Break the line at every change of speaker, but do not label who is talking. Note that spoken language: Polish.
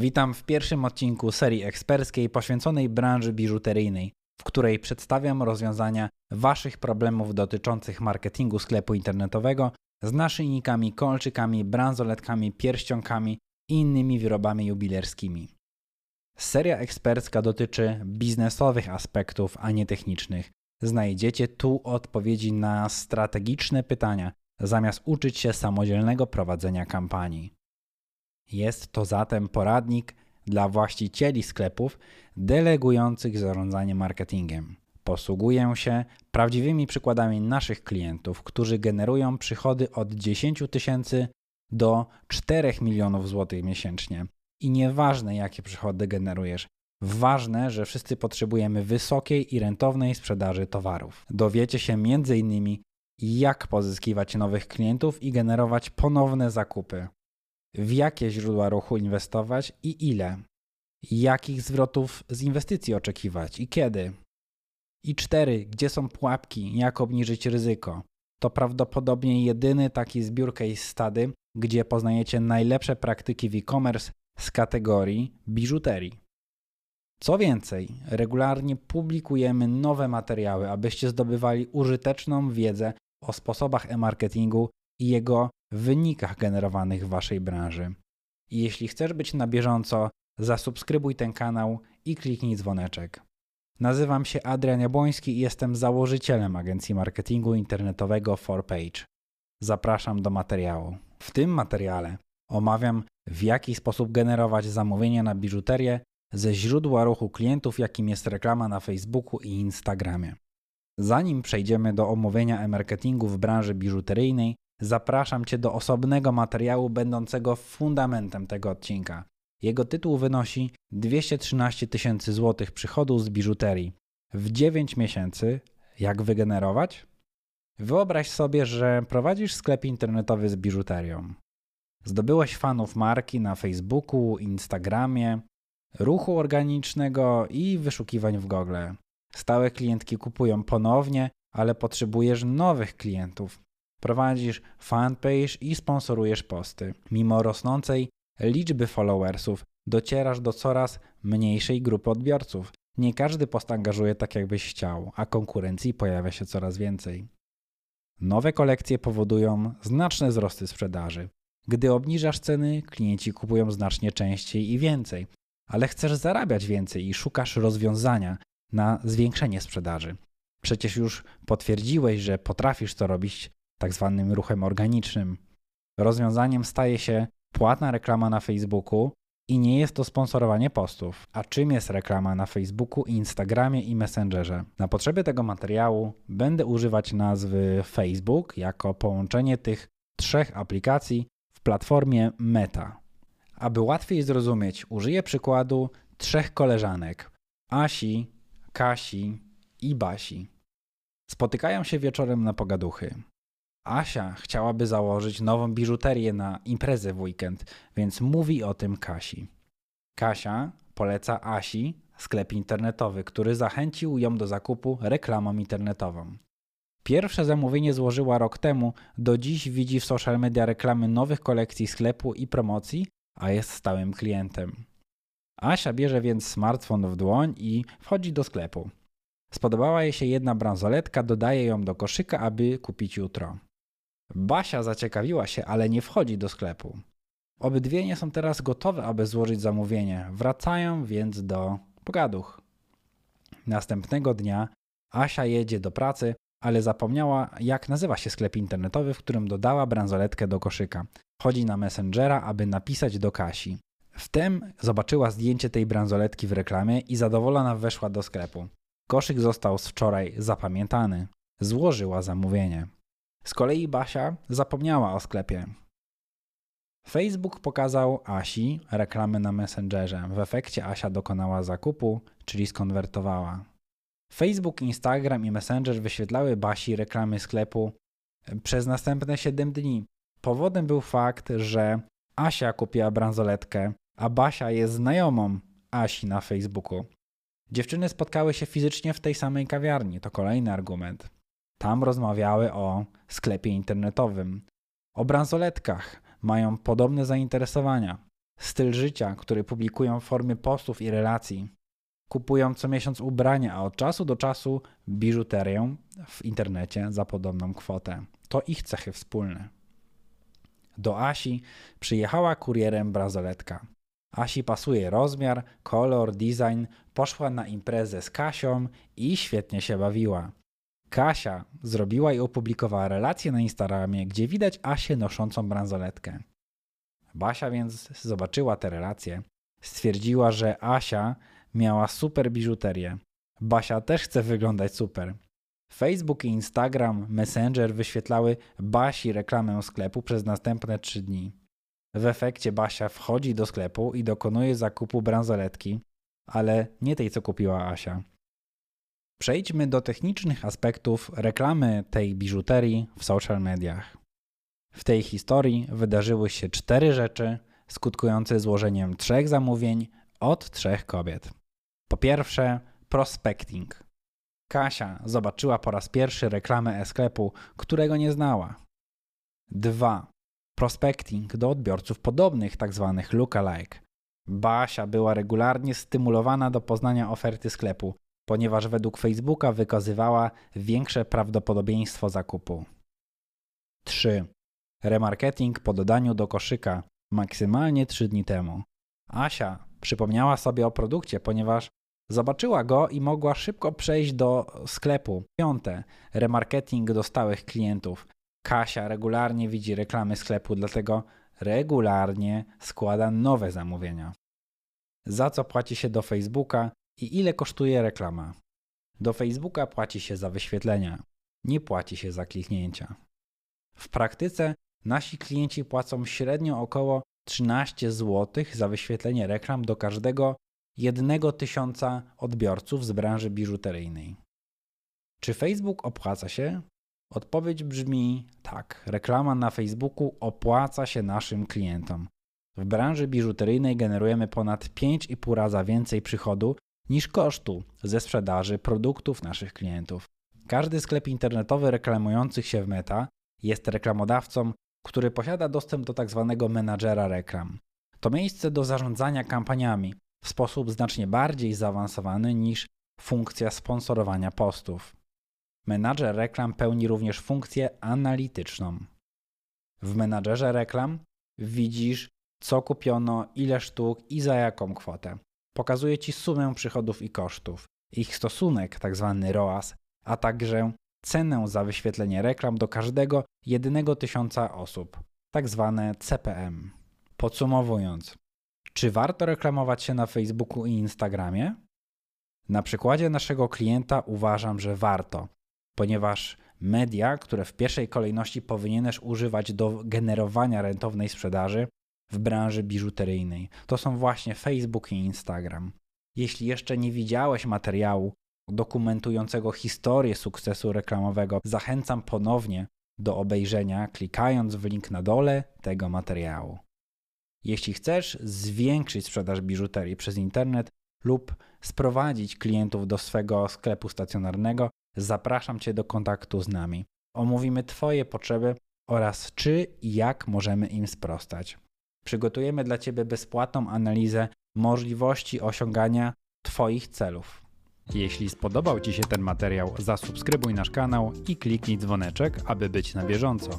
Witam w pierwszym odcinku serii eksperckiej poświęconej branży biżuteryjnej, w której przedstawiam rozwiązania Waszych problemów dotyczących marketingu sklepu internetowego z naszyjnikami, kolczykami, bransoletkami, pierścionkami i innymi wyrobami jubilerskimi. Seria ekspercka dotyczy biznesowych aspektów, a nie technicznych. Znajdziecie tu odpowiedzi na strategiczne pytania, zamiast uczyć się samodzielnego prowadzenia kampanii. Jest to zatem poradnik dla właścicieli sklepów delegujących zarządzanie marketingiem. Posługuję się prawdziwymi przykładami naszych klientów, którzy generują przychody od 10 tysięcy do 4 milionów złotych miesięcznie. I nieważne, jakie przychody generujesz, ważne, że wszyscy potrzebujemy wysokiej i rentownej sprzedaży towarów. Dowiecie się m.in. jak pozyskiwać nowych klientów i generować ponowne zakupy w jakie źródła ruchu inwestować i ile, jakich zwrotów z inwestycji oczekiwać i kiedy. I cztery, gdzie są pułapki, jak obniżyć ryzyko. To prawdopodobnie jedyny taki zbiór case study, gdzie poznajecie najlepsze praktyki w e-commerce z kategorii biżuterii. Co więcej, regularnie publikujemy nowe materiały, abyście zdobywali użyteczną wiedzę o sposobach e-marketingu i jego wynikach generowanych w Waszej branży. I jeśli chcesz być na bieżąco, zasubskrybuj ten kanał i kliknij dzwoneczek. Nazywam się Adrian Jabłoński i jestem założycielem agencji marketingu internetowego 4Page. Zapraszam do materiału. W tym materiale omawiam, w jaki sposób generować zamówienia na biżuterię ze źródła ruchu klientów, jakim jest reklama na Facebooku i Instagramie. Zanim przejdziemy do omówienia e-marketingu w branży biżuteryjnej, zapraszam Cię do osobnego materiału będącego fundamentem tego odcinka. Jego tytuł wynosi 213 tysięcy złotych przychodu z biżuterii. W 9 miesięcy jak wygenerować? Wyobraź sobie, że prowadzisz sklep internetowy z biżuterią. Zdobyłeś fanów marki na Facebooku, Instagramie, ruchu organicznego i wyszukiwań w Google. Stałe klientki kupują ponownie, ale potrzebujesz nowych klientów. Prowadzisz fanpage i sponsorujesz posty. Mimo rosnącej liczby followersów docierasz do coraz mniejszej grupy odbiorców. Nie każdy post angażuje tak, jakbyś chciał, a konkurencji pojawia się coraz więcej. Nowe kolekcje powodują znaczne wzrosty sprzedaży. Gdy obniżasz ceny, klienci kupują znacznie częściej i więcej, ale chcesz zarabiać więcej i szukasz rozwiązania na zwiększenie sprzedaży. Przecież już potwierdziłeś, że potrafisz to robić tak zwanym ruchem organicznym. Rozwiązaniem staje się płatna reklama na Facebooku i nie jest to sponsorowanie postów. A czym jest reklama na Facebooku, Instagramie i Messengerze? Na potrzeby tego materiału będę używać nazwy Facebook jako połączenie tych trzech aplikacji w platformie Meta. Aby łatwiej zrozumieć, użyję przykładu trzech koleżanek: Asi, Kasi i Basi. Spotykają się wieczorem na pogaduchy. Asia chciałaby założyć nową biżuterię na imprezę w weekend, więc mówi o tym Kasi. Kasia poleca Asi sklep internetowy, który zachęcił ją do zakupu reklamą internetową. Pierwsze zamówienie złożyła rok temu, do dziś widzi w social media reklamy nowych kolekcji sklepu i promocji, a jest stałym klientem. Asia bierze więc smartfon w dłoń i wchodzi do sklepu. Spodobała jej się jedna bransoletka, dodaje ją do koszyka, aby kupić jutro. Basia zaciekawiła się, ale nie wchodzi do sklepu. Obydwie nie są teraz gotowe, aby złożyć zamówienie. Wracają więc do pogaduch. Następnego dnia Asia jedzie do pracy, ale zapomniała, jak nazywa się sklep internetowy, w którym dodała bransoletkę do koszyka. Chodzi na Messengera, aby napisać do Kasi. Wtem zobaczyła zdjęcie tej bransoletki w reklamie i zadowolona weszła do sklepu. Koszyk został z wczoraj zapamiętany. Złożyła zamówienie. Z kolei Basia zapomniała o sklepie. Facebook pokazał Asi reklamę na Messengerze. W efekcie Asia dokonała zakupu, czyli skonwertowała. Facebook, Instagram i Messenger wyświetlały Basi reklamy sklepu przez następne 7 dni. Powodem był fakt, że Asia kupiła bransoletkę, a Basia jest znajomą Asi na Facebooku. Dziewczyny spotkały się fizycznie w tej samej kawiarni. To kolejny argument. Tam rozmawiały o sklepie internetowym, o bransoletkach, mają podobne zainteresowania. styl życia, który publikują w formie postów i relacji. Kupują co miesiąc ubrania, a od czasu do czasu biżuterię w internecie za podobną kwotę. To ich cechy wspólne. Do Asi przyjechała kurierem bransoletka. Asi pasuje rozmiar, kolor, design, poszła na imprezę z Kasią i świetnie się bawiła. Kasia zrobiła i opublikowała relację na Instagramie, gdzie widać Asię noszącą bransoletkę. Basia więc zobaczyła te relacje. Stwierdziła, że Asia miała super biżuterię. Basia też chce wyglądać super. Facebook i Instagram, Messenger wyświetlały Basi reklamę sklepu przez następne 3 dni. W efekcie Basia wchodzi do sklepu i dokonuje zakupu bransoletki, ale nie tej, co kupiła Asia. Przejdźmy do technicznych aspektów reklamy tej biżuterii w social mediach. W tej historii wydarzyły się cztery rzeczy skutkujące złożeniem trzech zamówień od trzech kobiet. Po pierwsze, prospecting. Kasia zobaczyła po raz pierwszy reklamę e-sklepu, którego nie znała. 2. Prospecting do odbiorców podobnych, tzw. Tak lookalike. Basia była regularnie stymulowana do poznania oferty sklepu, ponieważ według Facebooka wykazywała większe prawdopodobieństwo zakupu. 3. Remarketing po dodaniu do koszyka maksymalnie 3 dni temu. Asia przypomniała sobie o produkcie, ponieważ zobaczyła go i mogła szybko przejść do sklepu. Piąte, remarketing do stałych klientów. Kasia regularnie widzi reklamy sklepu, dlatego regularnie składa nowe zamówienia. Za co płaci się do Facebooka i ile kosztuje reklama? Do Facebooka płaci się za wyświetlenia, nie płaci się za kliknięcia. W praktyce nasi klienci płacą średnio około 13 zł za wyświetlenie reklam do każdego jednego tysiąca odbiorców z branży biżuteryjnej. Czy Facebook opłaca się? Odpowiedź brzmi tak. Reklama na Facebooku opłaca się naszym klientom. W branży biżuteryjnej generujemy ponad 5,5 raza więcej przychodu niż kosztu ze sprzedaży produktów naszych klientów. Każdy sklep internetowy reklamujący się w Meta jest reklamodawcą, który posiada dostęp do tzw. Tak menadżera reklam. To miejsce do zarządzania kampaniami w sposób znacznie bardziej zaawansowany niż funkcja sponsorowania postów. Menadżer reklam pełni również funkcję analityczną. W menadżerze reklam widzisz, co kupiono, ile sztuk i za jaką kwotę. Pokazuje Ci sumę przychodów i kosztów, ich stosunek, tzw. Tak ROAS, a także cenę za wyświetlenie reklam do każdego jednego tysiąca osób, tzw. Tak CPM. Podsumowując, czy warto reklamować się na Facebooku i Instagramie? Na przykładzie naszego klienta uważam, że warto, ponieważ media, które w pierwszej kolejności powinieneś używać do generowania rentownej sprzedaży w branży biżuteryjnej, to są właśnie Facebook i Instagram. Jeśli jeszcze nie widziałeś materiału dokumentującego historię sukcesu reklamowego, zachęcam ponownie do obejrzenia, klikając w link na dole tego materiału. Jeśli chcesz zwiększyć sprzedaż biżuterii przez internet lub sprowadzić klientów do swego sklepu stacjonarnego, zapraszam Cię do kontaktu z nami. Omówimy Twoje potrzeby oraz czy i jak możemy im sprostać. Przygotujemy dla Ciebie bezpłatną analizę możliwości osiągania Twoich celów. Jeśli spodobał Ci się ten materiał, zasubskrybuj nasz kanał i kliknij dzwoneczek, aby być na bieżąco.